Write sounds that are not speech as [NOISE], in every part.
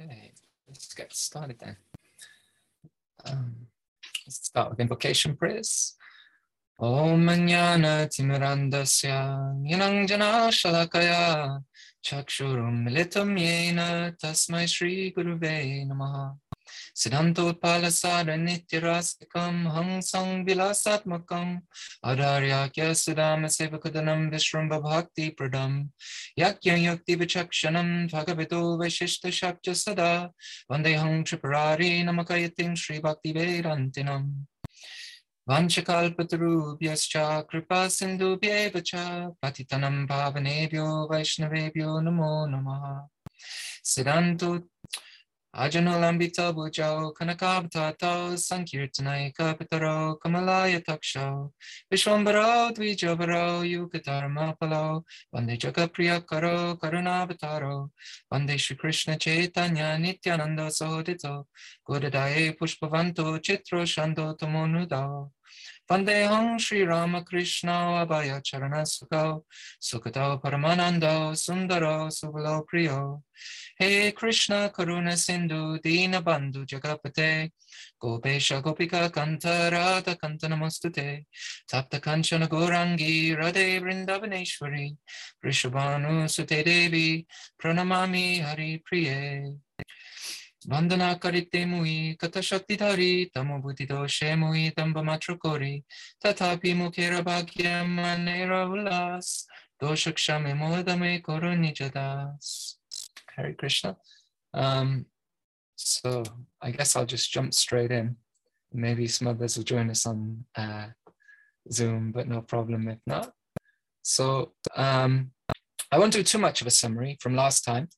Okay, let's get started then. Um, let's start with invocation prayers. Om Jnana Timirandasya Yananjana Shalakaya Chakshurum Militam Yena Tasmai Shri Guruve Namaha Siddhantopalasa Nityarasikam Hansang Vilasatmakam Adarya Sudama Sevakadanam Vishram Bhakti Pradam Yakya Yukti Vichakshanam Bhagavito Vaishishta Shakya Sada Vandehang Tripurari Namakayatim Sri Bhakti Vedantinam वंशकाल्पतरूभ्यश्च कृपा सिन्धुभ्यैव च पतितनं पावनेभ्यो वैष्णवेभ्यो नमो नमः सिदान्तो Ajanulambita bhujao kanakabhatato sankirtanaika pitaro kamalaya taksho Vishwambaro dvijabaro yukatarmapalo Vande jagapriyakaro karunavataro Vande Shri Krishna Chaitanya Nityananda Sahodito Godadaye Pushpavanto Chitro Shando Tamonuda Vandeham Sri Ramakrishna Abhaya Charana Sukho Sukhato Paramanando Sundaro Subalo Priyo He Krishna Karuna Sindhu Dina Bandhu Jagapate. Gopesha Gopika Kanta Radha Kanta Namostute Tapta Kanchana Gorangi Radhe Vrindavaneshwari. Vrishabhanu Sute Devi Pranamami Hari Priye Mui tamba matra kori tatapi mukhera bhagyam manera ulas doshakshame modame koro nijadas. Hare Krishna. Um, so I guess I'll just jump straight in. Maybe some others will join us on uh, Zoom, but no problem if not. So um, I won't do too much of a summary from last time.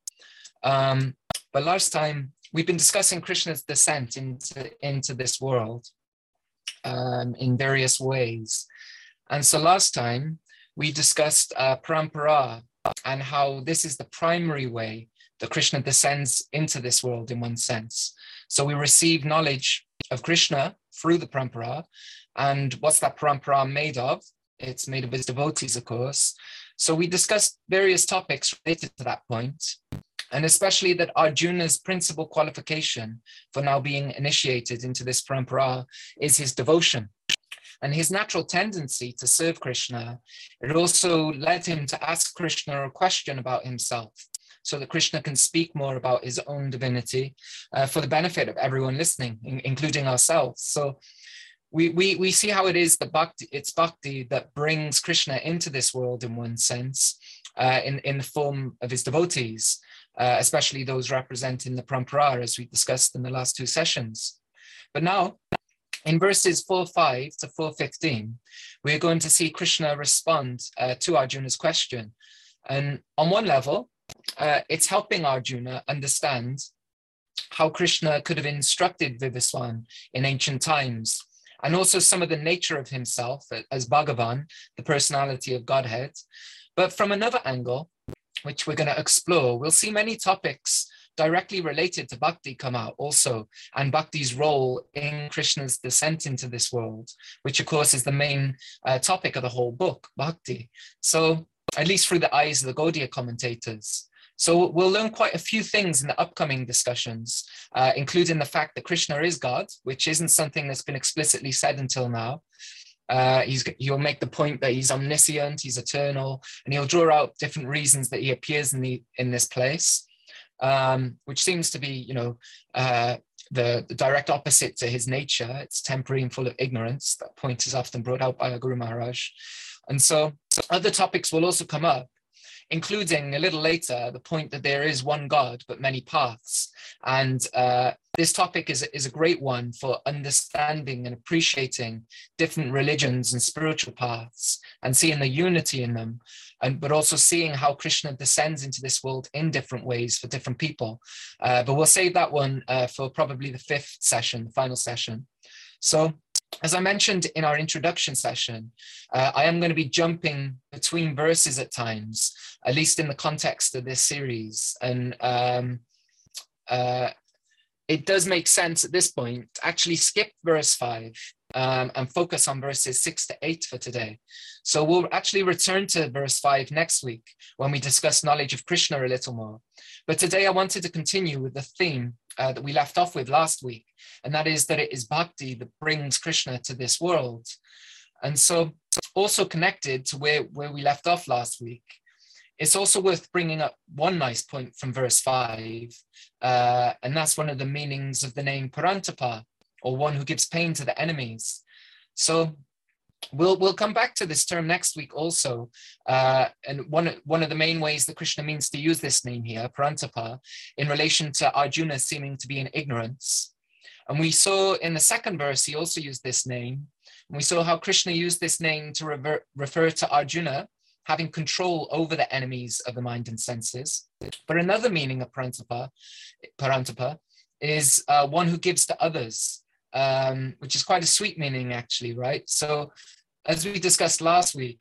Um, but last time we've been discussing Krishna's descent into, into this world um, in various ways. And so last time we discussed uh, parampara and how this is the primary way that Krishna descends into this world in one sense. So we receive knowledge of Krishna through the parampara. And what's that parampara made of? It's made of his devotees, of course. So we discussed various topics related to that point and especially that Arjuna's principal qualification for now being initiated into this parampara is his devotion and his natural tendency to serve Krishna. It also led him to ask Krishna a question about himself so that Krishna can speak more about his own divinity uh, for the benefit of everyone listening, in, including ourselves. So we, we, we see how it is that bhakti, it's bhakti that brings Krishna into this world in one sense, uh, in, in the form of his devotees uh, especially those representing the Parampara, as we discussed in the last two sessions. But now, in verses 4.5 to 4.15, we're going to see Krishna respond uh, to Arjuna's question. And on one level, uh, it's helping Arjuna understand how Krishna could have instructed Vivaswan in ancient times, and also some of the nature of himself as Bhagavan, the personality of Godhead. But from another angle, which we're going to explore, we'll see many topics directly related to bhakti come out also, and bhakti's role in Krishna's descent into this world, which of course is the main uh, topic of the whole book, bhakti. So, at least through the eyes of the Gaudiya commentators. So, we'll learn quite a few things in the upcoming discussions, uh, including the fact that Krishna is God, which isn't something that's been explicitly said until now. Uh, he's, he'll make the point that he's omniscient, he's eternal, and he'll draw out different reasons that he appears in the in this place, um, which seems to be, you know, uh, the, the, direct opposite to his nature. It's temporary and full of ignorance. That point is often brought out by Guru Maharaj. And so, so other topics will also come up, including a little later the point that there is one God but many paths. And uh, this topic is, is a great one for understanding and appreciating different religions and spiritual paths and seeing the unity in them, and but also seeing how Krishna descends into this world in different ways for different people. Uh, but we'll save that one uh, for probably the fifth session, the final session. So as I mentioned in our introduction session, uh, I am going to be jumping between verses at times, at least in the context of this series. And um, uh, it does make sense at this point to actually skip verse 5 um, and focus on verses six to eight for today. So we'll actually return to verse five next week when we discuss knowledge of Krishna a little more. But today I wanted to continue with the theme uh, that we left off with last week, and that is that it is bhakti that brings Krishna to this world. And so, also connected to where, where we left off last week, it's also worth bringing up one nice point from verse 5, uh, and that's one of the meanings of the name Parantapa, or one who gives pain to the enemies. So we'll we'll come back to this term next week also. Uh, and one one of the main ways that Krishna means to use this name here, Parantapa, in relation to Arjuna seeming to be in ignorance. And we saw in the second verse he also used this name. And we saw how Krishna used this name to rever- refer to Arjuna having control over the enemies of the mind and senses. But another meaning of Parantapa, Parantapa is uh, one who gives to others, um, which is quite a sweet meaning, actually, right? So, as we discussed last week,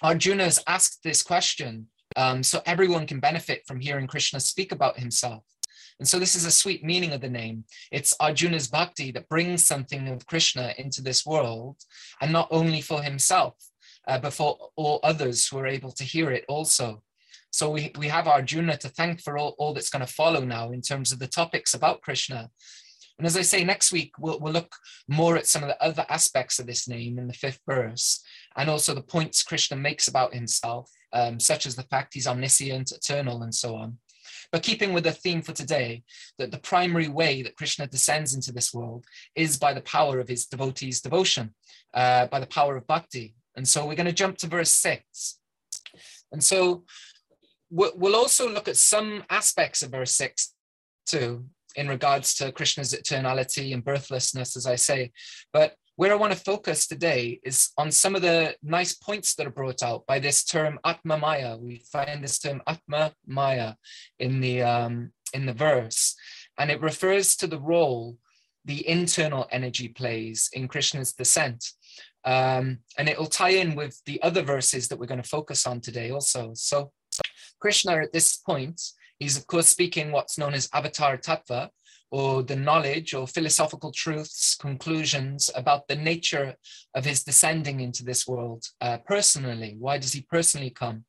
Arjuna has asked this question um, so everyone can benefit from hearing Krishna speak about himself. And so, this is a sweet meaning of the name. It's Arjuna's bhakti that brings something of Krishna into this world, and not only for himself, uh, before all others who are able to hear it also. So we, we have Arjuna to thank for all, all that's going to follow now in terms of the topics about Krishna. And as I say, next week we'll, we'll look more at some of the other aspects of this name in the fifth verse, and also the points Krishna makes about himself, um, such as the fact he's omniscient, eternal, and so on. But keeping with the theme for today, that the primary way that Krishna descends into this world is by the power of his devotees' devotion, uh, by the power of bhakti, and so we're going to jump to verse six. And so we'll also look at some aspects of verse six too, in regards to Krishna's eternality and birthlessness, as I say. But where I want to focus today is on some of the nice points that are brought out by this term Atma Maya. We find this term Atma Maya in the um, in the verse, and it refers to the role the internal energy plays in Krishna's descent. Um, and it will tie in with the other verses that we're going to focus on today also. So Krishna at this point, he's of course speaking what's known as avatar tattva, or the knowledge or philosophical truths, conclusions about the nature of his descending into this world uh, personally. Why does he personally come?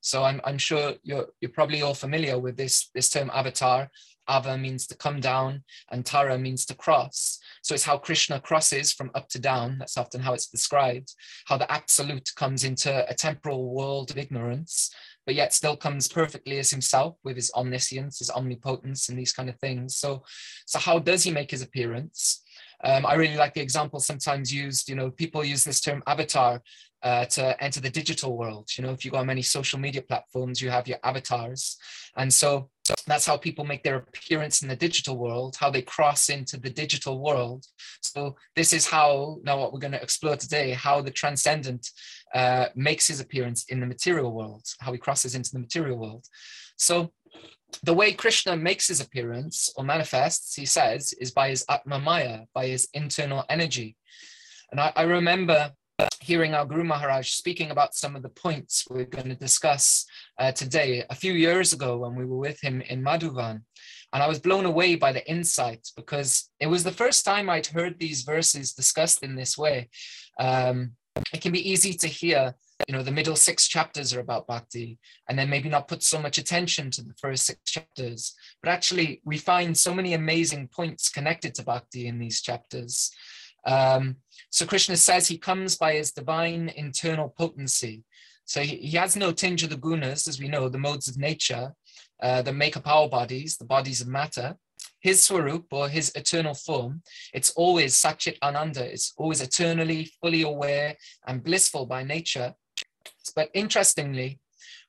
So I'm, I'm sure you're, you're probably all familiar with this, this term avatar. Ava means to come down, and Tara means to cross. So it's how Krishna crosses from up to down. That's often how it's described. How the absolute comes into a temporal world of ignorance, but yet still comes perfectly as himself with his omniscience, his omnipotence, and these kind of things. So, so how does he make his appearance? Um, I really like the example sometimes used. You know, people use this term avatar uh, to enter the digital world. You know, if you go on many social media platforms, you have your avatars, and so that's how people make their appearance in the digital world, how they cross into the digital world. So this is how now what we're going to explore today, how the transcendent uh, makes his appearance in the material world, how he crosses into the material world. So the way Krishna makes his appearance or manifests, he says, is by his Atma Maya, by his internal energy. And I, I remember hearing our Guru Maharaj speaking about some of the points we're going to discuss uh, today a few years ago when we were with him in Madhuvan. And I was blown away by the insights because it was the first time I'd heard these verses discussed in this way. Um, it can be easy to hear, you know, the middle six chapters are about bhakti, and then maybe not put so much attention to the first six chapters. But actually, we find so many amazing points connected to bhakti in these chapters. Um, so Krishna says he comes by his divine internal potency. So he, he has no tinge of the gunas, as we know, the modes of nature uh, that make up our bodies, the bodies of matter. His swarup or his eternal form, it's always Satchit Ananda, it's always eternally fully aware and blissful by nature. But interestingly,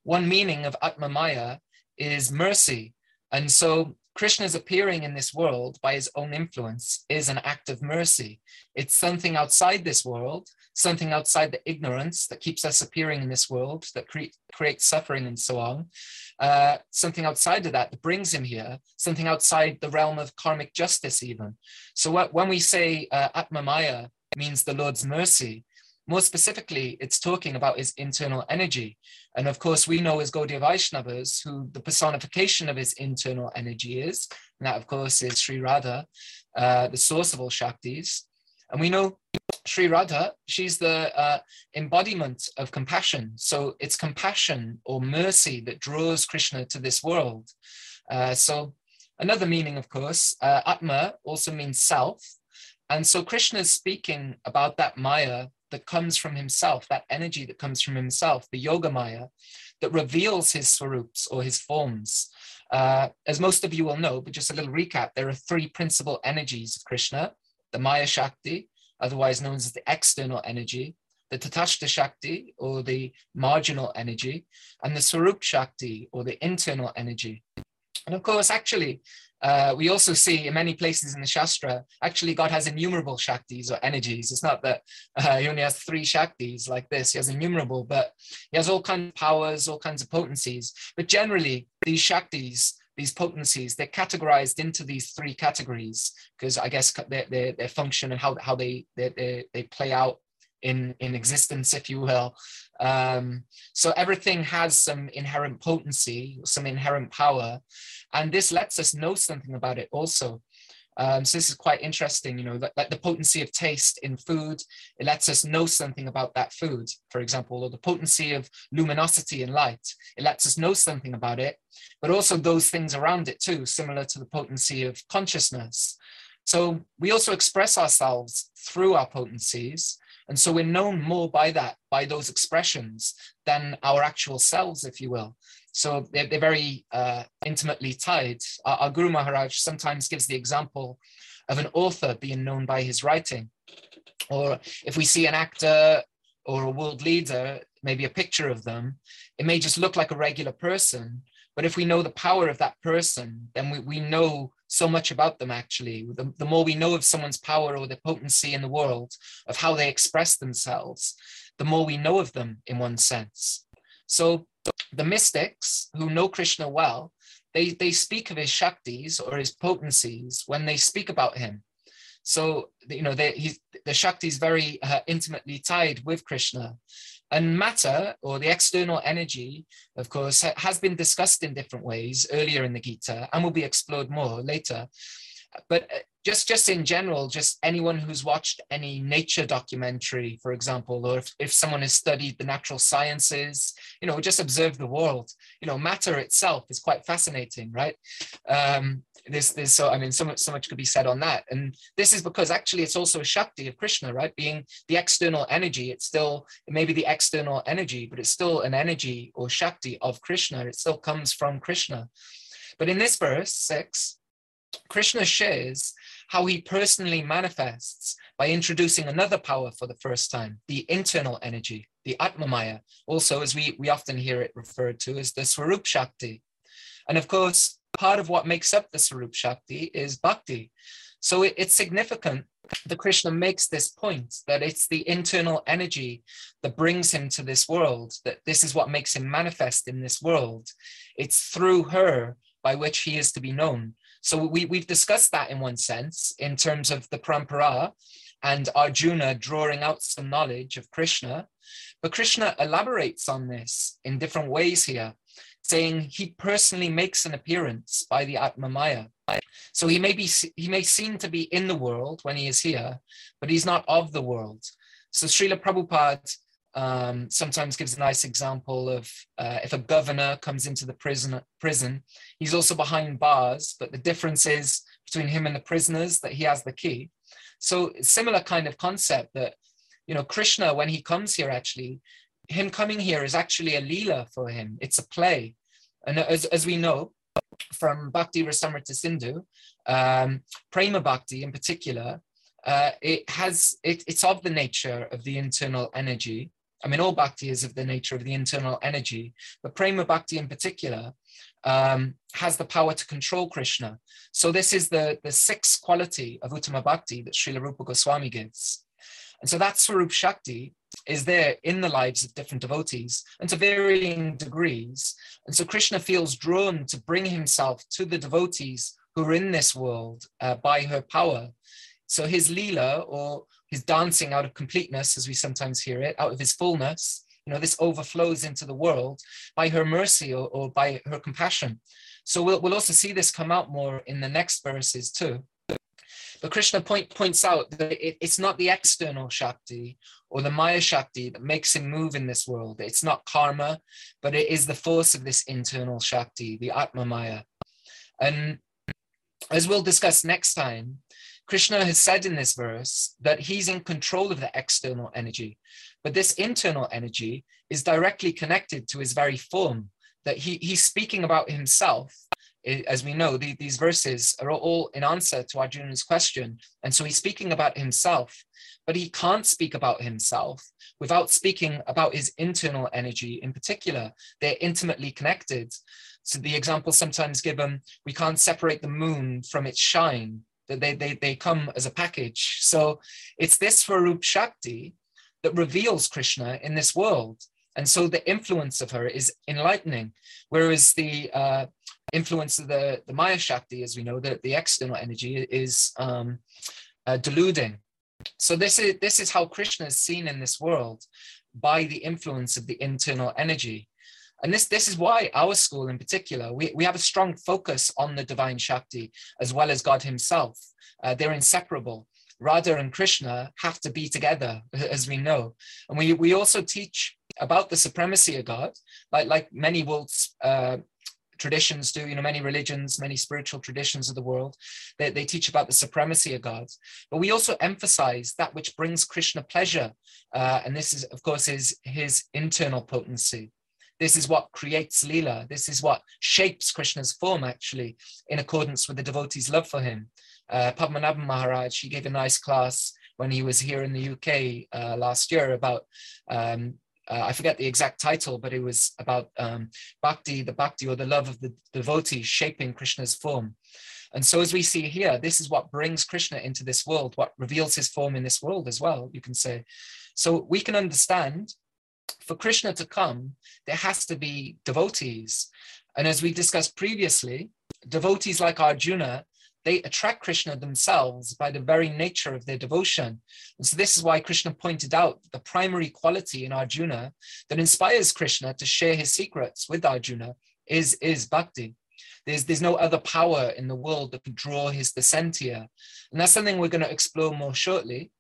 one meaning of Atma Maya is mercy. And so Krishna's appearing in this world by his own influence is an act of mercy. It's something outside this world, something outside the ignorance that keeps us appearing in this world, that cre- creates suffering and so on. Uh, something outside of that that brings him here, something outside the realm of karmic justice, even. So what, when we say uh, Atma Maya means the Lord's mercy, more specifically, it's talking about his internal energy. And of course, we know as Gaudiya Vaishnavas who the personification of his internal energy is. And that, of course, is Sri Radha, uh, the source of all Shaktis. And we know Sri Radha, she's the uh, embodiment of compassion. So it's compassion or mercy that draws Krishna to this world. Uh, so another meaning, of course, uh, Atma also means self. And so Krishna is speaking about that Maya that comes from himself, that energy that comes from himself, the Yoga Maya, that reveals his swarups or his forms. Uh, as most of you will know, but just a little recap, there are three principal energies of Krishna, the Maya Shakti, otherwise known as the external energy, the Tatastha Shakti, or the marginal energy, and the Swarup Shakti, or the internal energy. And of course, actually, uh, we also see in many places in the Shastra, actually, God has innumerable Shaktis or energies. It's not that uh, he only has three Shaktis like this, he has innumerable, but he has all kinds of powers, all kinds of potencies. But generally, these Shaktis, these potencies, they're categorized into these three categories because I guess their, their, their function and how, how they, they, they play out in, in existence, if you will. Um, so everything has some inherent potency, some inherent power, and this lets us know something about it also. Um, so this is quite interesting, you know, that, like the potency of taste in food, it lets us know something about that food, for example, or the potency of luminosity in light, it lets us know something about it, but also those things around it too, similar to the potency of consciousness. So we also express ourselves through our potencies, and so we're known more by that, by those expressions, than our actual selves, if you will. So they're, they're very uh, intimately tied. Our, our Guru Maharaj sometimes gives the example of an author being known by his writing. Or if we see an actor or a world leader, maybe a picture of them, it may just look like a regular person. But if we know the power of that person, then we, we know so much about them actually. The, the more we know of someone's power or their potency in the world, of how they express themselves, the more we know of them in one sense. So the mystics who know Krishna well, they, they speak of his Shaktis or his potencies when they speak about him. So, you know, they, the Shakti is very uh, intimately tied with Krishna. And matter, or the external energy, of course, ha- has been discussed in different ways earlier in the Gita and will be explored more later. But uh, just just in general just anyone who's watched any nature documentary for example or if, if someone has studied the natural sciences you know just observe the world you know matter itself is quite fascinating right um there's there's so i mean so much so much could be said on that. And this is because actually it's also a shakti of krishna right? Being the external energy it's still it may be the external energy but it's still an energy or shakti of krishna. It still comes from krishna. But in this verse 6 Krishna shares how he personally manifests by introducing another power for the first time, the internal energy, the Atmamaya, also as we, we often hear it referred to as the Swarup Shakti. And of course, part of what makes up the Swarup Shakti is bhakti. So it, it's significant that Krishna makes this point that it's the internal energy that brings him to this world, that this is what makes him manifest in this world. It's through her by which he is to be known. So we, we've discussed that in one sense in terms of the parampara and Arjuna drawing out some knowledge of Krishna. But Krishna elaborates on this in different ways here, saying he personally makes an appearance by the Atma Maya. So he may be he may seem to be in the world when he is here, but he's not of the world. So Srila Prabhupada um, sometimes gives a nice example of uh, if a governor comes into the prison, prison, he's also behind bars, but the difference is between him and the prisoners that he has the key. So similar kind of concept that, you know, Krishna, when he comes here, actually, him coming here is actually a lila for him. It's a play. And as, as we know from Bhakti Rasamrita Sindhu, um, Prema Bhakti in particular, uh, it has it, it's of the nature of the internal energy I mean, all bhakti is of the nature of the internal energy, but prema bhakti in particular um, has the power to control Krishna. So this is the, the sixth quality of Uttama Bhakti that Srila Rupa Goswami gives. And so that Swarup Shakti is there in the lives of different devotees and to varying degrees. And so Krishna feels drawn to bring himself to the devotees who are in this world uh, by her power. So his lila or his dancing out of completeness, as we sometimes hear it, out of his fullness. You know, this overflows into the world by her mercy or, or by her compassion. So we'll, we'll also see this come out more in the next verses too. But Krishna point, points out that it, it's not the external Shakti or the Maya Shakti that makes him move in this world. It's not karma, but it is the force of this internal Shakti, the Atma Maya. And as we'll discuss next time, Krishna has said in this verse that he's in control of the external energy, but this internal energy is directly connected to his very form, that he, he's speaking about himself. As we know, the, these verses are all in answer to Arjuna's question. And so he's speaking about himself, but he can't speak about himself without speaking about his internal energy in particular. They're intimately connected. So the example sometimes given, we can't separate the moon from its shine. that They, they, they come as a package. So it's this Swarup Shakti that reveals Krishna in this world. And so the influence of her is enlightening, whereas the uh, influence of the, the Maya Shakti, as we know, that the external energy is um, uh, deluding. So this is, this is how Krishna is seen in this world by the influence of the internal energy. And this, this is why our school in particular, we, we have a strong focus on the divine Shakti as well as God himself. Uh, they're inseparable. Radha and Krishna have to be together, [LAUGHS] as we know. And we, we also teach about the supremacy of God, like, like many world uh, traditions do, you know, many religions, many spiritual traditions of the world, they, they teach about the supremacy of God. But we also emphasize that which brings Krishna pleasure. Uh, and this is, of course, is his internal potency. This is what creates Leela. This is what shapes Krishna's form, actually, in accordance with the devotee's love for him. Uh, Padmanabhan Maharaj, he gave a nice class when he was here in the UK uh, last year about, um, uh, I forget the exact title, but it was about um, bhakti, the bhakti or the love of the devotee shaping Krishna's form. And so, as we see here, this is what brings Krishna into this world, what reveals his form in this world as well, you can say. So, we can understand for Krishna to come, there has to be devotees. And as we discussed previously, devotees like Arjuna, they attract Krishna themselves by the very nature of their devotion. And so this is why Krishna pointed out the primary quality in Arjuna that inspires Krishna to share his secrets with Arjuna is, is bhakti. There's, there's no other power in the world that could draw his descent here. And that's something we're going to explore more shortly.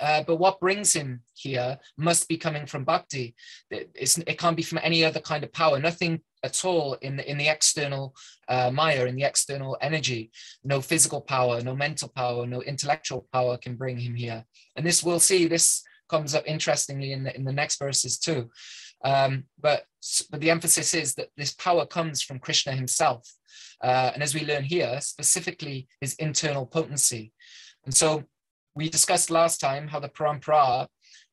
Uh, but what brings him here must be coming from bhakti. It's, it can't be from any other kind of power. Nothing at all in the, in the external uh, maya, in the external energy. No physical power, no mental power, no intellectual power can bring him here. And this we'll see. This comes up interestingly in the, in the next verses too. Um, but but the emphasis is that this power comes from Krishna himself. Uh, and as we learn here, specifically his internal potency. And so we discussed last time how the parampara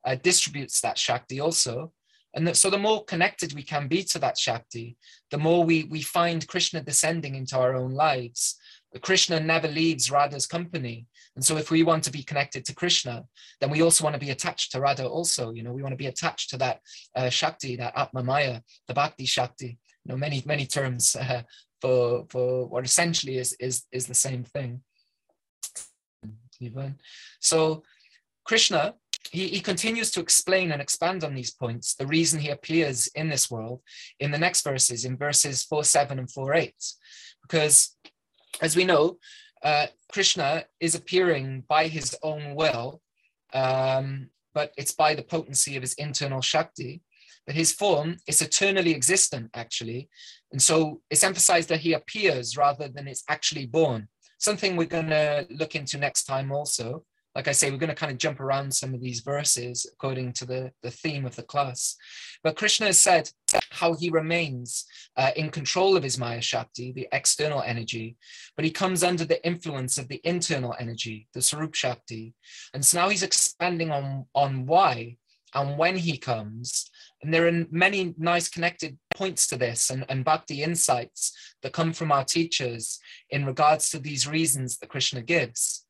uh, distributes that Shakti also. And that, so the more connected we can be to that Shakti, the more we, we find Krishna descending into our own lives. But Krishna never leaves Radha's company. And so if we want to be connected to Krishna, then we also want to be attached to Radha also. You know, we want to be attached to that uh, Shakti, that Atma Maya, the Bhakti Shakti. You know, many, many terms uh, for for what essentially is is is the same thing. So Krishna, he, he continues to explain and expand on these points, the reason he appears in this world in the next verses, in verses 4 7 and 4 8. Because as we know, uh, Krishna is appearing by his own will, um, but it's by the potency of his internal Shakti. But his form is eternally existent, actually. And so it's emphasized that he appears rather than it's actually born. Something we're going to look into next time also. Like I say, we're going to kind of jump around some of these verses according to the, the theme of the class. But Krishna has said how he remains uh, in control of his Maya Shakti, the external energy, but he comes under the influence of the internal energy, the Swarup Shakti. And so now he's expanding on, on why and when he comes and there are many nice connected points to this and, and bhakti insights that come from our teachers in regards to these reasons that Krishna gives.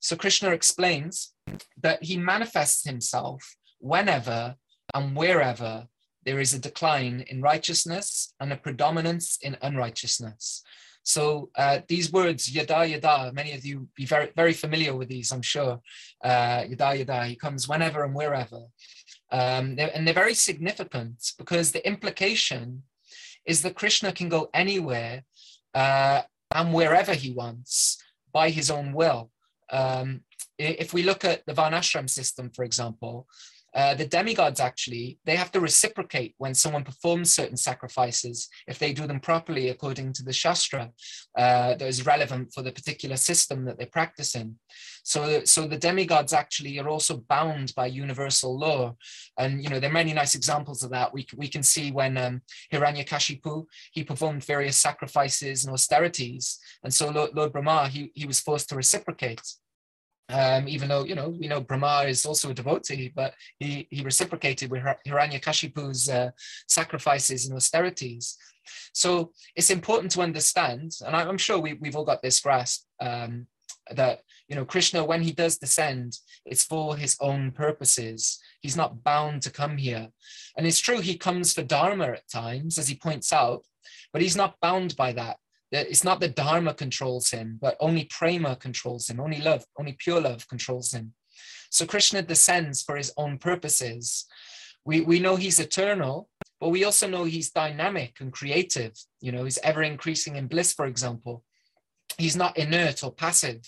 So Krishna explains that he manifests himself whenever and wherever there is a decline in righteousness and a predominance in unrighteousness. So uh, these words, yada yada, many of you be very very familiar with these, I'm sure. Uh, yada yada, he comes whenever and wherever. Um, they're, and they're very significant because the implication is that Krishna can go anywhere uh, and wherever he wants by his own will. Um, if we look at the Varnashram system, for example, uh, the demigods actually they have to reciprocate when someone performs certain sacrifices if they do them properly according to the shastra uh, that is relevant for the particular system that they're practicing so so the demigods actually are also bound by universal law. And you know there are many nice examples of that. We, we can see when um, hiranyakashipu he performed various sacrifices and austerities. And so lord, lord brahma he, he was forced to reciprocate um, even though you know we know Brahma is also a devotee, but he he reciprocated with Hiranyakashipu's uh, sacrifices and austerities. So it's important to understand, and I'm sure we, we've all got this grasp um, that you know Krishna, when he does descend, it's for his own purposes. He's not bound to come here, and it's true he comes for dharma at times, as he points out, but he's not bound by that it's not that dharma controls him, but only prema controls him, only love, only pure love controls him. So Krishna descends for his own purposes. We, we know he's eternal, but we also know he's dynamic and creative. You know, he's ever increasing in bliss, for example. He's not inert or passive.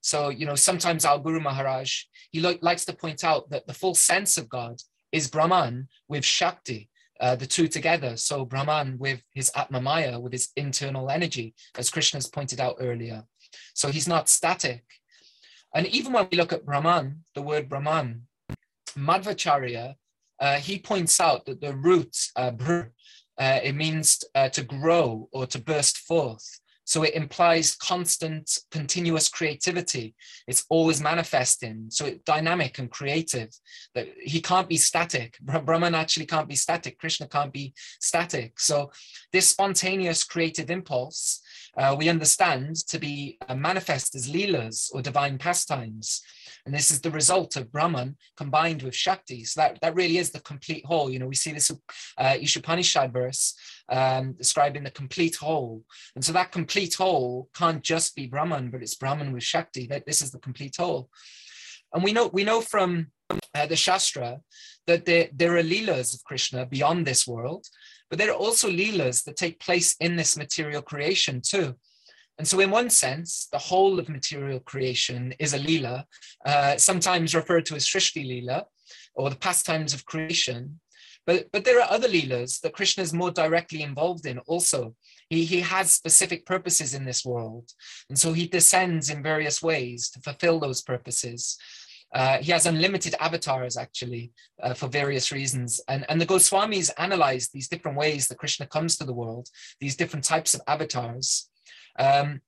So, you know, sometimes our Guru Maharaj, he lo- likes to point out that the full sense of God is Brahman with Shakti uh, the two together. So Brahman with his Atmamaya, with his internal energy, as Krishna's pointed out earlier. So he's not static. And even when we look at Brahman, the word Brahman, Madhvacharya, uh, he points out that the root, uh, br, it means uh, to grow or to burst forth. So it implies constant, continuous creativity. It's always manifesting. So it's dynamic and creative. That he can't be static. [LAUGHS] Brahman actually can't be static. Krishna can't be static. So this spontaneous creative impulse uh, we understand to be uh, manifest as leelas or divine pastimes. And this is the result of Brahman combined with Shakti. So that, that really is the complete whole. You know, we see this uh, Ishopanishad verse um, describing the complete whole. And so that complete whole can't just be Brahman, but it's Brahman with Shakti. That this is the complete whole. And we know we know from uh, the Shastra that there, there are leelas of Krishna beyond this world, but there are also leelas that take place in this material creation too. And so, in one sense, the whole of material creation is a leela, uh, sometimes referred to as Srishti Leela, or the pastimes of creation. But, but there are other leelas that Krishna is more directly involved in also. He, he has specific purposes in this world. And so he descends in various ways to fulfill those purposes. Uh, he has unlimited avatars actually uh, for various reasons. And, and the Goswamis analyzed these different ways that Krishna comes to the world, these different types of avatars. Um,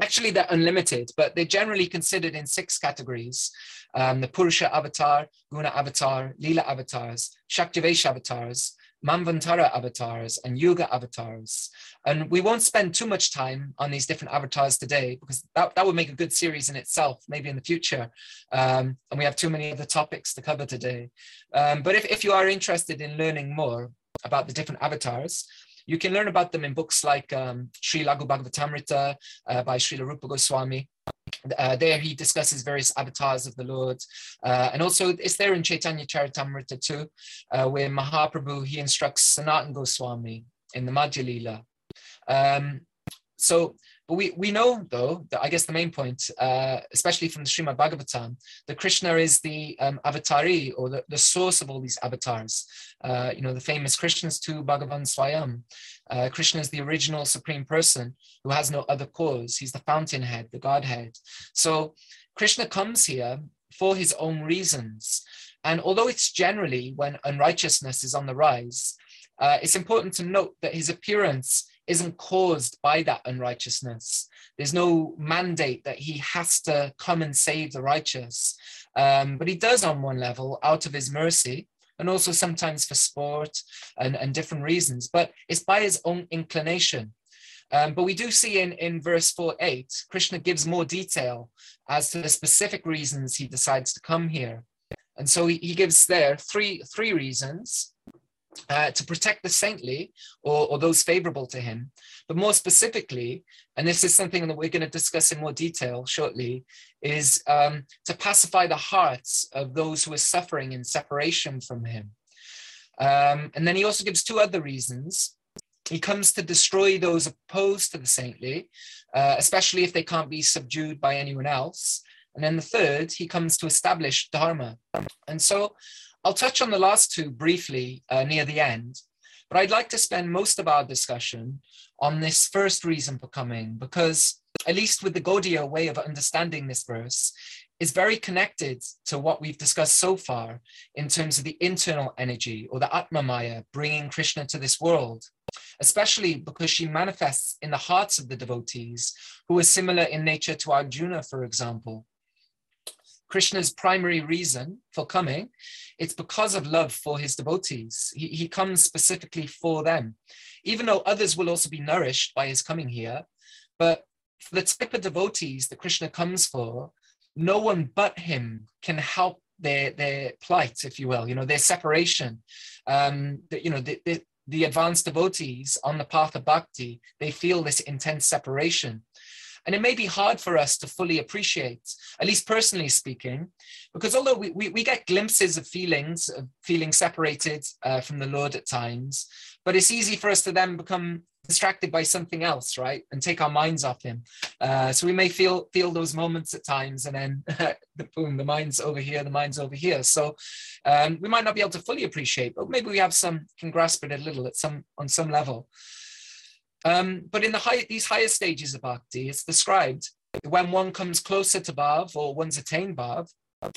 actually, they're unlimited, but they're generally considered in six categories um, the Purusha avatar, Guna avatar, Lila avatars, Shaktivesh avatars, Manvantara avatars and Yuga avatars. And we won't spend too much time on these different avatars today because that, that would make a good series in itself, maybe in the future. Um, and we have too many other topics to cover today. Um, but if, if you are interested in learning more about the different avatars, you can learn about them in books like um, Sri Laghu Bhagavatamrita uh, by Srila Rupa Goswami. Uh, there he discusses various avatars of the Lord. Uh, and also it's there in Chaitanya Charitamrita too, uh, where Mahaprabhu, he instructs Sanatan Goswami in the Madhya Lila. Um, so, but we, we know though, that I guess the main point, uh, especially from the Srimad Bhagavatam, that Krishna is the um, avatari or the, the source of all these avatars. Uh, you know, the famous Krishna's to Bhagavan Swayam. Uh, Krishna is the original supreme person who has no other cause. He's the fountainhead, the Godhead. So Krishna comes here for his own reasons. And although it's generally when unrighteousness is on the rise, uh, it's important to note that his appearance isn't caused by that unrighteousness. There's no mandate that he has to come and save the righteous. Um, but he does on one level out of his mercy and also sometimes for sport and, and different reasons, but it's by his own inclination. Um, but we do see in, in verse 4 8, Krishna gives more detail as to the specific reasons he decides to come here. And so he, he gives there three, three reasons uh, to protect the saintly or, or those favorable to him. But more specifically, and this is something that we're going to discuss in more detail shortly, is um, to pacify the hearts of those who are suffering in separation from him. Um, and then he also gives two other reasons. He comes to destroy those opposed to the saintly, uh, especially if they can't be subdued by anyone else. And then the third, he comes to establish Dharma. And so I'll touch on the last two briefly uh, near the end, but I'd like to spend most of our discussion on this first reason for coming, because at least with the Gaudiya way of understanding this verse, is very connected to what we've discussed so far in terms of the internal energy or the Atma Maya bringing Krishna to this world, especially because she manifests in the hearts of the devotees who are similar in nature to Arjuna, for example. Krishna's primary reason for coming, it's because of love for his devotees. He, he comes specifically for them, even though others will also be nourished by his coming here. But for the type of devotees that Krishna comes for, no one but him can help their their plight, if you will, you know, their separation. Um, the, you know, the, the, the advanced devotees on the path of bhakti, they feel this intense separation. And it may be hard for us to fully appreciate, at least personally speaking, because although we, we, we get glimpses of feelings, of feeling separated uh, from the Lord at times, but it's easy for us to then become distracted by something else, right? And take our minds off him. Uh, so we may feel feel those moments at times, and then [LAUGHS] the boom, the mind's over here, the mind's over here. So um, we might not be able to fully appreciate, but maybe we have some can grasp it a little at some on some level. Um, but in the high, these higher stages of bhakti, it's described when one comes closer to bhav or one's attained bhav,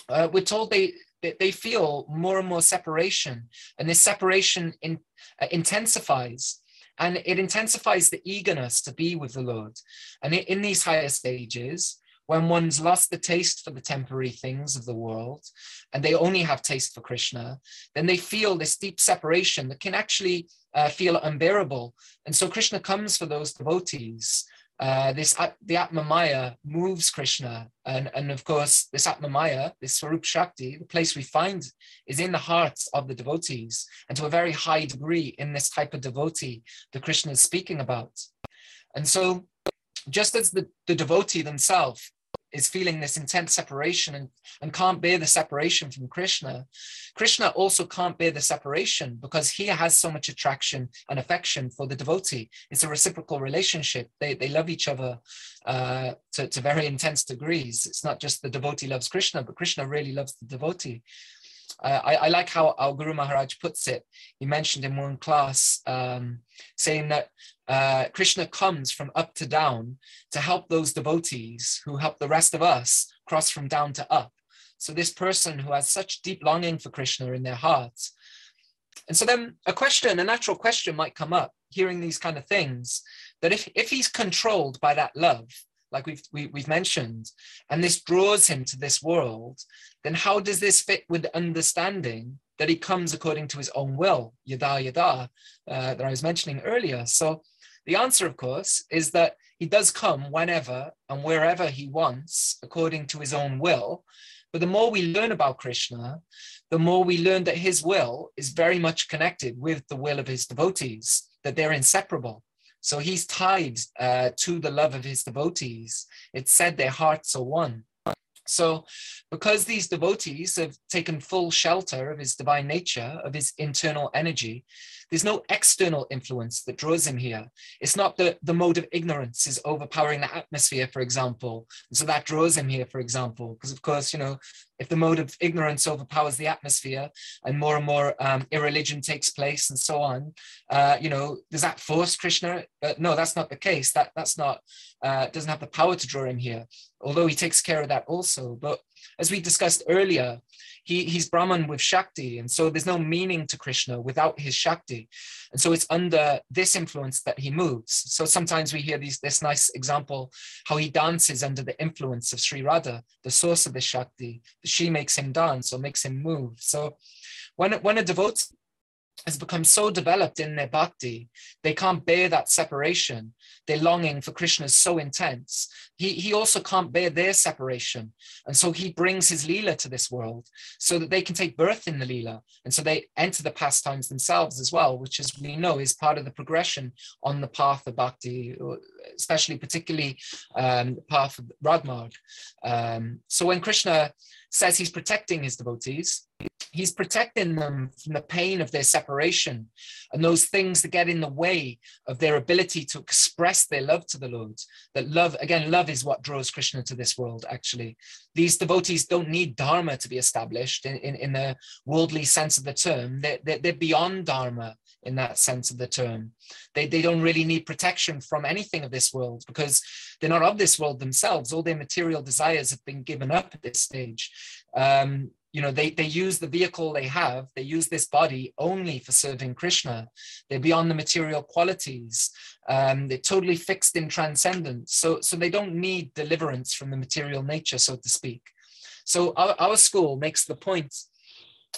uh, we're told they, they, they feel more and more separation, and this separation in, uh, intensifies. And it intensifies the eagerness to be with the Lord. And in these higher stages, when one's lost the taste for the temporary things of the world and they only have taste for Krishna, then they feel this deep separation that can actually uh, feel unbearable. And so Krishna comes for those devotees. Uh, this the Atma Maya moves Krishna, and, and of course this Atma Maya, this Swarup Shakti, the place we find is in the hearts of the devotees, and to a very high degree in this type of devotee that Krishna is speaking about. And so, just as the, the devotee themselves is feeling this intense separation and, and can't bear the separation from Krishna, Krishna also can't bear the separation because he has so much attraction and affection for the devotee. It's a reciprocal relationship. They, they love each other uh, to, to very intense degrees. It's not just the devotee loves Krishna, but Krishna really loves the devotee. Uh, I, I, like how our Guru Maharaj puts it. He mentioned in one class um, saying that uh, Krishna comes from up to down to help those devotees who help the rest of us cross from down to up. So this person who has such deep longing for Krishna in their hearts. And so then a question, a natural question might come up hearing these kind of things, that if, if he's controlled by that love, like we've we, have we have mentioned, and this draws him to this world, then how does this fit with the understanding that he comes according to his own will, yada yada, uh, that I was mentioning earlier? So the answer, of course, is that he does come whenever and wherever he wants, according to his own will. But the more we learn about Krishna, the more we learn that his will is very much connected with the will of his devotees, that they're inseparable. So he's tied uh, to the love of his devotees. It's said their hearts are one. So, because these devotees have taken full shelter of his divine nature, of his internal energy, there's no external influence that draws him here. It's not that the mode of ignorance is overpowering the atmosphere, for example. So that draws him here, for example. Because, of course, you know, if the mode of ignorance overpowers the atmosphere and more and more um, irreligion takes place and so on, uh, you know, does that force Krishna? Uh, no, that's not the case. That that's not uh, doesn't have the power to draw him here. Although he takes care of that also. But as we discussed earlier, he, he's Brahman with Shakti. And so there's no meaning to Krishna without his Shakti. And so it's under this influence that he moves. So sometimes we hear these, this nice example, how he dances under the influence of Sri Radha, the source of the Shakti. She makes him dance or makes him move. So when, when a devotee has become so developed in their bhakti, they can't bear that separation. Their longing for Krishna is so intense. He, he also can't bear their separation. And so he brings his Leela to this world so that they can take birth in the Leela. And so they enter the pastimes themselves as well, which, as we know, is part of the progression on the path of bhakti, especially particularly um, the path of Ragmarg. Um, so when Krishna says he's protecting his devotees, he's protecting them from the pain of their separation and those things that get in the way of their ability to express their love to the Lord. That love, again, love is what draws Krishna to this world, actually. These devotees don't need Dharma to be established in, in, in the worldly sense of the term. They're, they're, they're beyond Dharma in that sense of the term. They, they don't really need protection from anything of this world because they're not of this world themselves. All their material desires have been given up at this stage. Um, you know, they, they use the vehicle they have, they use this body only for serving Krishna. They're beyond the material qualities. Um, they're totally fixed in transcendence. So, so they don't need deliverance from the material nature, so to speak. So our, our school makes the point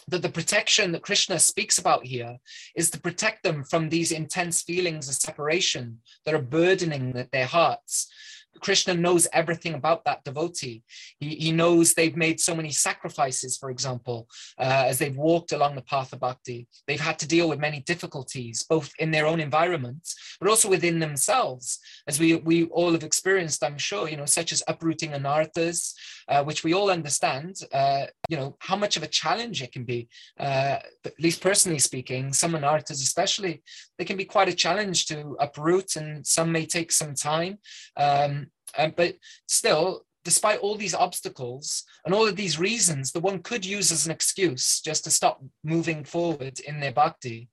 that the protection that Krishna speaks about here is to protect them from these intense feelings of separation that are burdening their hearts. Krishna knows everything about that devotee. He, he knows they've made so many sacrifices, for example, uh, as they've walked along the path of bhakti. They've had to deal with many difficulties, both in their own environments, but also within themselves, as we, we all have experienced, I'm sure, you know, such as uprooting anarthas, uh, which we all understand, uh, you know, how much of a challenge it can be, uh, at least personally speaking, some anarthas especially, they can be quite a challenge to uproot and some may take some time. Um, um, but still, despite all these obstacles and all of these reasons that one could use as an excuse just to stop moving forward in their bhakti,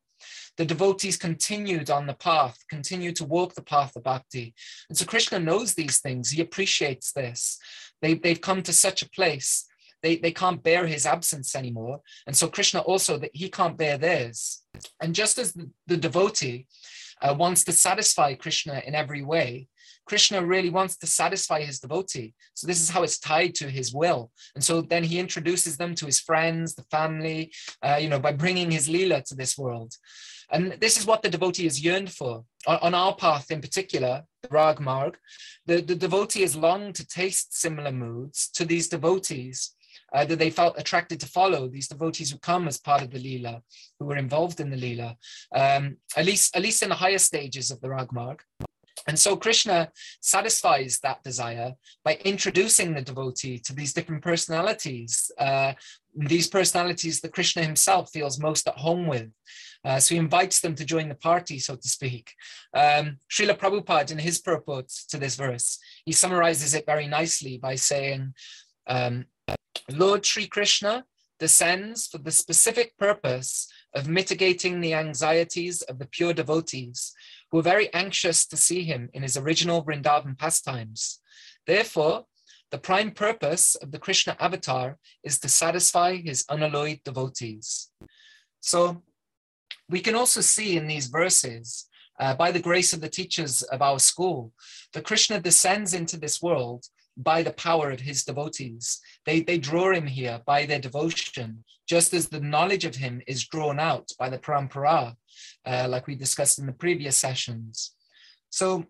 the devotees continued on the path, continued to walk the path of bhakti. And so Krishna knows these things. He appreciates this. They, they've come to such a place. They, they can't bear his absence anymore. And so Krishna also, that he can't bear theirs. And just as the, the devotee uh, wants to satisfy Krishna in every way, Krishna really wants to satisfy his devotee. So this is how it's tied to his will. And so then he introduces them to his friends, the family, uh, you know, by bringing his lila to this world. And this is what the devotee is yearned for. On, on our path in particular, the Ragmarg, the, the devotee has longed to taste similar moods to these devotees. Uh, that they felt attracted to follow these devotees who come as part of the lila, who were involved in the lila, um, at least at least in the higher stages of the ragmarg. And so Krishna satisfies that desire by introducing the devotee to these different personalities, uh, these personalities that Krishna himself feels most at home with. Uh, so he invites them to join the party, so to speak. Um, Srila Prabhupada, in his purport to this verse, he summarizes it very nicely by saying, um, Lord Sri Krishna descends for the specific purpose of mitigating the anxieties of the pure devotees who were very anxious to see him in his original Vrindavan pastimes. Therefore, the prime purpose of the Krishna avatar is to satisfy his unalloyed devotees. So we can also see in these verses, uh, by the grace of the teachers of our school, that Krishna descends into this world by the power of his devotees. They, they draw him here by their devotion, just as the knowledge of him is drawn out by the parampara, uh, like we discussed in the previous sessions. So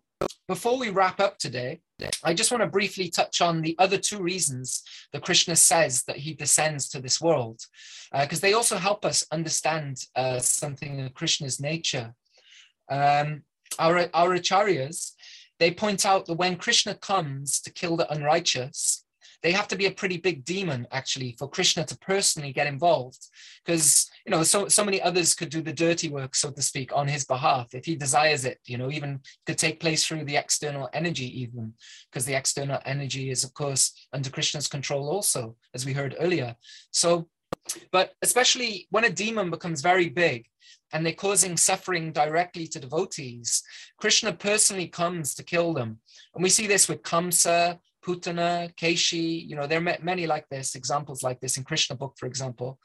before we wrap up today, I just want to briefly touch on the other two reasons that Krishna says that he descends to this world, because uh, they also help us understand uh, something of Krishna's nature. Um, our, our acharyas, they point out that when Krishna comes to kill the unrighteous, they have to be a pretty big demon actually for Krishna to personally get involved. Because you know so so many others could do the dirty work so to speak on his behalf if he desires it you know even could take place through the external energy even because the external energy is of course under Krishna's control also as we heard earlier. So but especially when a demon becomes very big and they're causing suffering directly to devotees, Krishna personally comes to kill them. And we see this with Kamsa, Putana, Keshi, you know, there are many like this, examples like this in Krishna book, for example,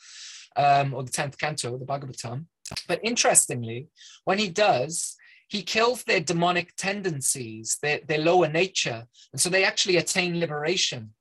um, or the 10th canto, the Bhagavatam. But interestingly, when he does, he kills their demonic tendencies, their, their lower nature. And so they actually attain liberation.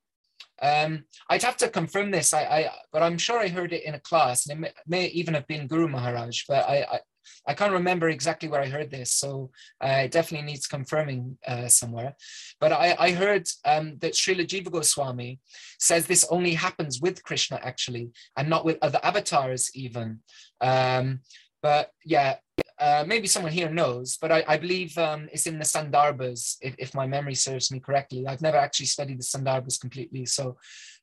Um, I'd have to confirm this, I, I, but I'm sure I heard it in a class, and it may, may even have been Guru Maharaj, but I, I, I can't remember exactly where I heard this, so uh, it definitely needs confirming uh, somewhere. But I, I heard um, that Srila Jiva Goswami says this only happens with Krishna, actually, and not with other avatars even. Um, but yeah, uh, maybe someone here knows, but I, I believe um, it's in the Sandarbhas, if, if, my memory serves me correctly. I've never actually studied the Sandarbhas completely. So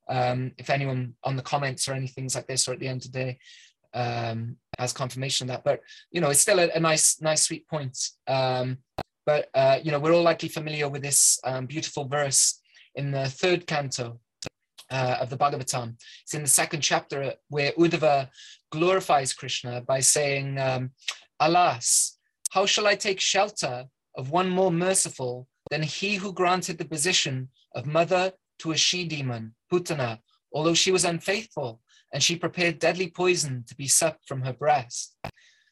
um, if anyone on the comments or anything like this or at the end of the day um, has confirmation of that, but you know, it's still a, a nice, nice, sweet point. Um, but uh, you know, we're all likely familiar with this um, beautiful verse in the third canto uh, of the Bhagavatam. It's in the second chapter where Uddhava glorifies Krishna by saying, um, Alas, how shall I take shelter of one more merciful than he who granted the position of mother to a she demon, Putana, although she was unfaithful and she prepared deadly poison to be sucked from her breast.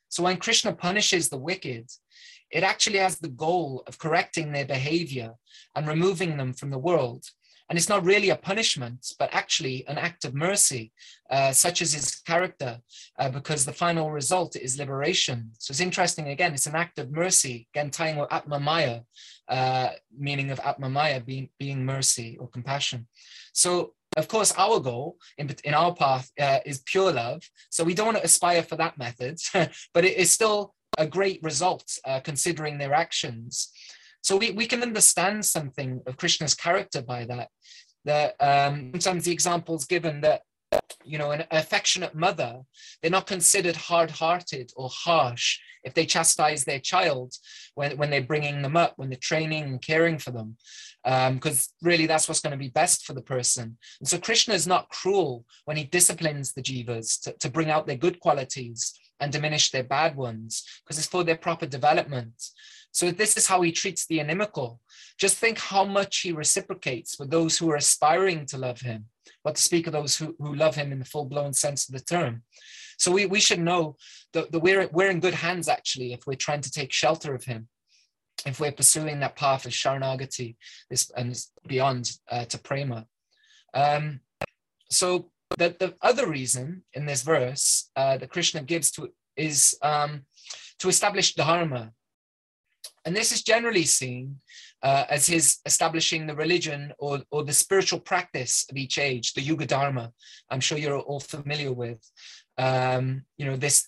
So when Krishna punishes the wicked, it actually has the goal of correcting their behavior and removing them from the world. And it's not really a punishment, but actually an act of mercy, uh, such as his character, uh, because the final result is liberation. So it's interesting, again, it's an act of mercy, again, tying with Atma Maya, uh, meaning of Atma Maya being, being mercy or compassion. So of course, our goal in, in our path uh, is pure love. So we don't want to aspire for that method, [LAUGHS] but it is still a great result uh, considering their actions. So we, we can understand something of Krishna's character by that. That um, sometimes the examples given that you know an affectionate mother they're not considered hard-hearted or harsh if they chastise their child when, when they're bringing them up when they're training and caring for them because um, really that's what's going to be best for the person and so krishna is not cruel when he disciplines the jivas to, to bring out their good qualities and diminish their bad ones because it's for their proper development so this is how he treats the inimical. Just think how much he reciprocates for those who are aspiring to love him, but to speak of those who, who love him in the full-blown sense of the term. So we, we should know that, that we're, we're in good hands, actually, if we're trying to take shelter of him, if we're pursuing that path of Sharanagati this, and beyond uh, to Prema. Um, so the, the other reason in this verse uh, that Krishna gives to is um, to establish dharma, and this is generally seen uh, as his establishing the religion or, or the spiritual practice of each age, the Yuga Dharma. I'm sure you're all familiar with. Um, you know, this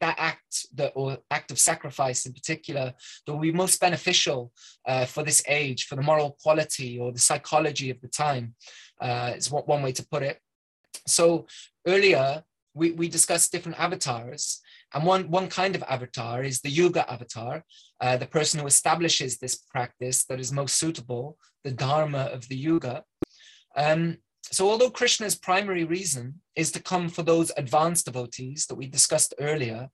that act that or act of sacrifice in particular that will be most beneficial uh, for this age, for the moral quality or the psychology of the time, uh, is what one way to put it. So earlier we, we discussed different avatars, and one, one kind of avatar is the yuga avatar, uh, the person who establishes this practice that is most suitable, the Dharma of the yuga. Um, so although Krishna's primary reason is to come for those advanced devotees that we discussed earlier,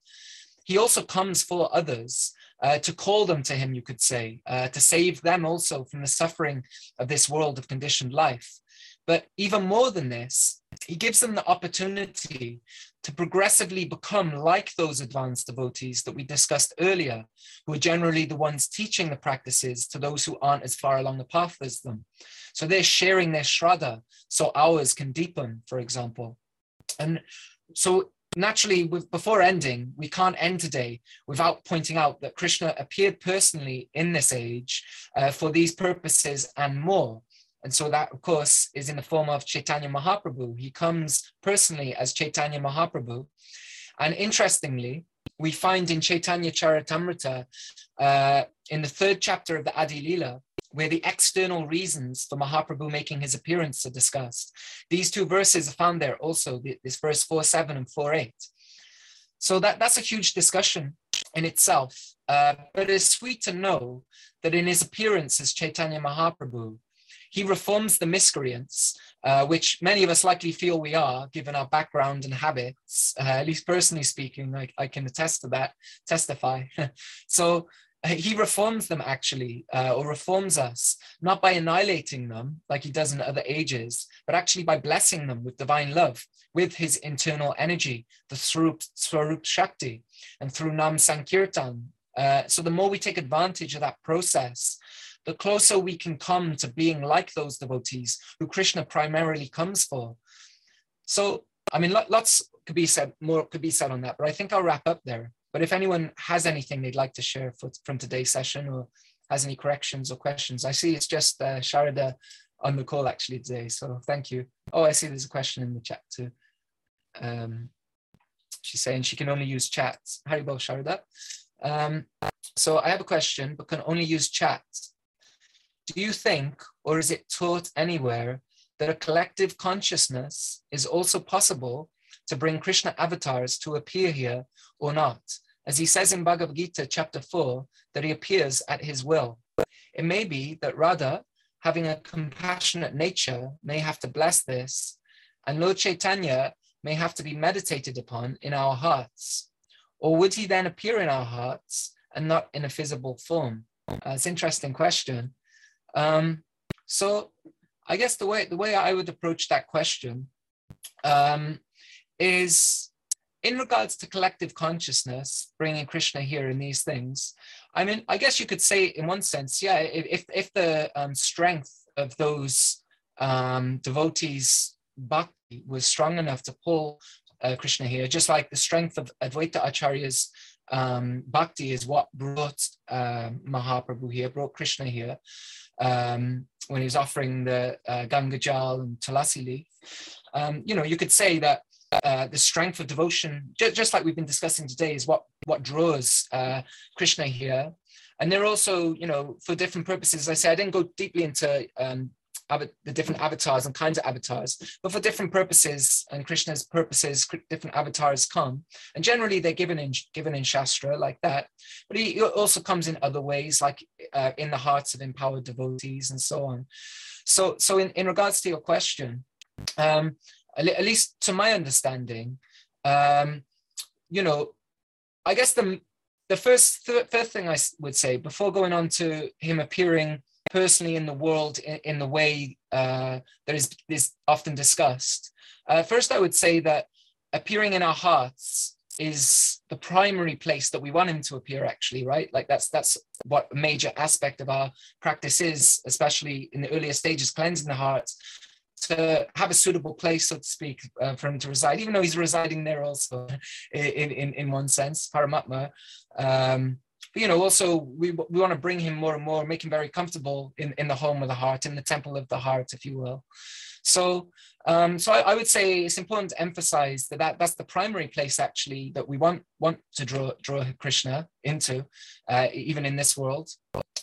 he also comes for others uh, to call them to him, you could say, uh, to save them also from the suffering of this world of conditioned life. But even more than this, he gives them the opportunity to progressively become like those advanced devotees that we discussed earlier, who are generally the ones teaching the practices to those who aren't as far along the path as them. So they're sharing their shraddha, so ours can deepen, for example. And so naturally, with, before ending, we can't end today without pointing out that Krishna appeared personally in this age uh, for these purposes and more. And so that, of course, is in the form of Chaitanya Mahaprabhu. He comes personally as Chaitanya Mahaprabhu. And interestingly, we find in Chaitanya Charitamrita, uh, in the third chapter of the Adi Lila, where the external reasons for Mahaprabhu making his appearance are discussed. These two verses are found there also, this verse 4 7 and 4 8. So that, that's a huge discussion in itself. Uh, but it's sweet to know that in his appearance as Chaitanya Mahaprabhu, he reforms the miscreants, uh, which many of us likely feel we are, given our background and habits. Uh, at least personally speaking, I, I, can attest to that, testify. [LAUGHS] so uh, he reforms them actually, uh, or reforms us, not by annihilating them like he does in other ages, but actually by blessing them with divine love, with his internal energy, the Swarup, Swarup Shakti, and through Nam Sankirtan. Uh, so the more we take advantage of that process, the closer we can come to being like those devotees who Krishna primarily comes for. So, I mean, lots could be said, more could be said on that, but I think I'll wrap up there. But if anyone has anything they'd like to share for, from today's session or has any corrections or questions, I see it's just uh, Sharada on the call actually today. So thank you. Oh, I see there's a question in the chat too. Um, she's saying she can only use chat. Haribol Sharada. Um, so I have a question, but can only use chat. Do you think, or is it taught anywhere, that a collective consciousness is also possible to bring Krishna avatars to appear here or not? As he says in Bhagavad Gita, chapter 4, that he appears at his will. It may be that Radha, having a compassionate nature, may have to bless this, and Lord Chaitanya may have to be meditated upon in our hearts. Or would he then appear in our hearts and not in a visible form? Uh, it's an interesting question. Um, so I guess the way the way I would approach that question um, is in regards to collective consciousness, bringing Krishna here in these things. I mean, I guess you could say in one sense, yeah, if if the um, strength of those um, devotees bhakti was strong enough to pull uh, Krishna here, just like the strength of Advaita Acharya's um, bhakti is what brought uh, Mahaprabhu here, brought Krishna here um, when he was offering the uh, Ganga Jal and Tulasi leaf. Um, you know, you could say that uh, the strength of devotion, just, just like we've been discussing today, is what what draws uh, Krishna here. And they're also, you know, for different purposes. I say I didn't go deeply into um, the different avatars and kinds of avatars, but for different purposes and Krishna's purposes, different avatars come, and generally they're given in given in Shastra like that. But he also comes in other ways, like uh, in the hearts of empowered devotees and so on. So, so in, in regards to your question, um, at least to my understanding, um, you know, I guess the the first th- first thing I would say before going on to him appearing personally in the world in, in the way uh, that is, is often discussed. Uh, first, I would say that appearing in our hearts is the primary place that we want him to appear actually right like that's that's what a major aspect of our practice is especially in the earlier stages cleansing the heart to have a suitable place so to speak uh, for him to reside even though he's residing there also [LAUGHS] in in, in one sense paramatma um, you know, also we, we want to bring him more and more, make him very comfortable in, in the home of the heart, in the temple of the heart, if you will. So, um, so I, I, would say it's important to emphasize that, that that's the primary place actually that we want want to draw draw Krishna into, uh, even in this world.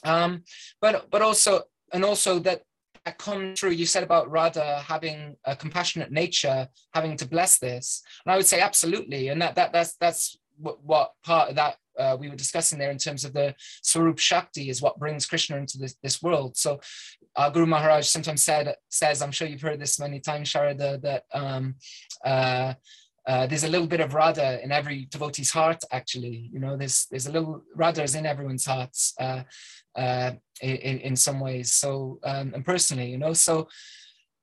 Um, but but also and also that that comes through. You said about Radha having a compassionate nature, having to bless this, and I would say absolutely, and that that that's that's what, what part of that uh, we were discussing there in terms of the Swarup Shakti is what brings Krishna into this, this world. So uh, Guru Maharaj sometimes said, says, I'm sure you've heard this many times, Sharada, that um, uh, uh, there's a little bit of Radha in every devotee's heart, actually. You know, there's there's a little Radha is in everyone's hearts uh, uh, in, in some ways. So, um, and personally, you know, so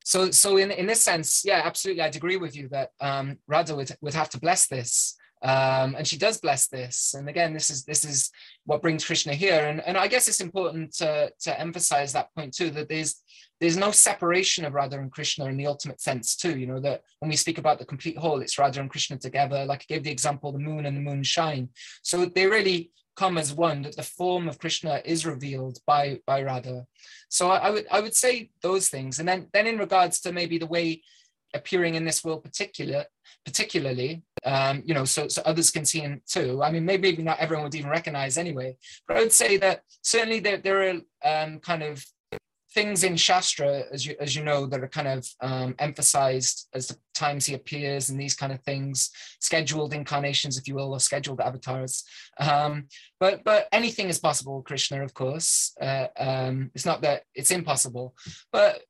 so so in, in this sense, yeah, absolutely, I'd agree with you that um, Radha would, would have to bless this um, and she does bless this. And again, this is this is what brings Krishna here. And, and I guess it's important to, to emphasize that point too, that there's there's no separation of Radha and Krishna in the ultimate sense too. You know, that when we speak about the complete whole, it's Radha and Krishna together. Like I gave the example, the moon and the moon shine. So they really come as one, that the form of Krishna is revealed by by Radha. So I, I would I would say those things. And then then in regards to maybe the way appearing in this world particular particularly um, you know so, so others can see him too. I mean maybe not everyone would even recognize anyway but i would say that certainly there, there are um, kind of things in shastra as you as you know that are kind of um, emphasized as the times he appears and these kind of things scheduled incarnations if you will or scheduled avatars. Um, but but anything is possible krishna of course. Uh, um, it's not that it's impossible but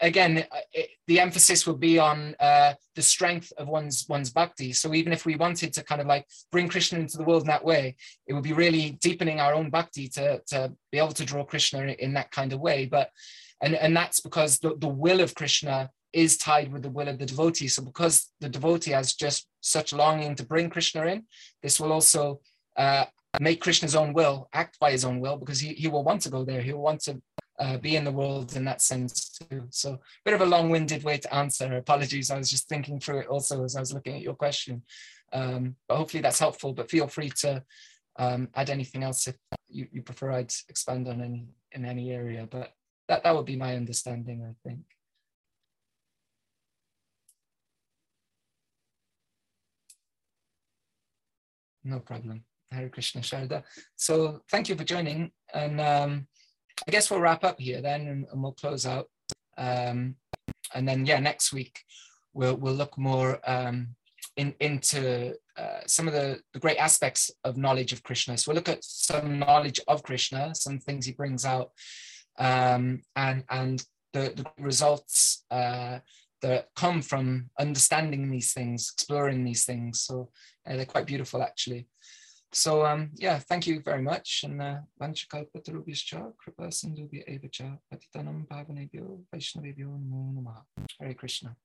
again, it, the emphasis would be on uh, the strength of one's one's bhakti. So even if we wanted to kind of like bring Krishna into the world in that way, it would be really deepening our own bhakti to to be able to draw Krishna in, in that kind of way. But and and that's because the, the will of Krishna is tied with the will of the devotee. So because the devotee has just such longing to bring Krishna in, this will also uh, make Krishna's own will act by his own will because he, he will want to go there. He will want to uh, be in the world in that sense too. So a bit of a long-winded way to answer. Apologies, I was just thinking through it also as I was looking at your question. Um, but hopefully that's helpful. But feel free to um, add anything else if you, you prefer I'd expand on any in any area. But that that would be my understanding, I think. No problem. Hare Krishna Sharda. So thank you for joining. And um, I guess we'll wrap up here then and, and we'll close out. Um, and then, yeah, next week we'll, we'll look more um, in, into uh, some of the, the great aspects of knowledge of Krishna. So we'll look at some knowledge of Krishna, some things he brings out, um, and, and the, the results uh, that come from understanding these things, exploring these things. So uh, they're quite beautiful, actually. So um, yeah, thank you very much. And uh, Vanchakalpatarubhyascha kripa sindhubhya evacha patitanam pavanebhyo vaishnavebhyo namo namaha. Hare Krishna.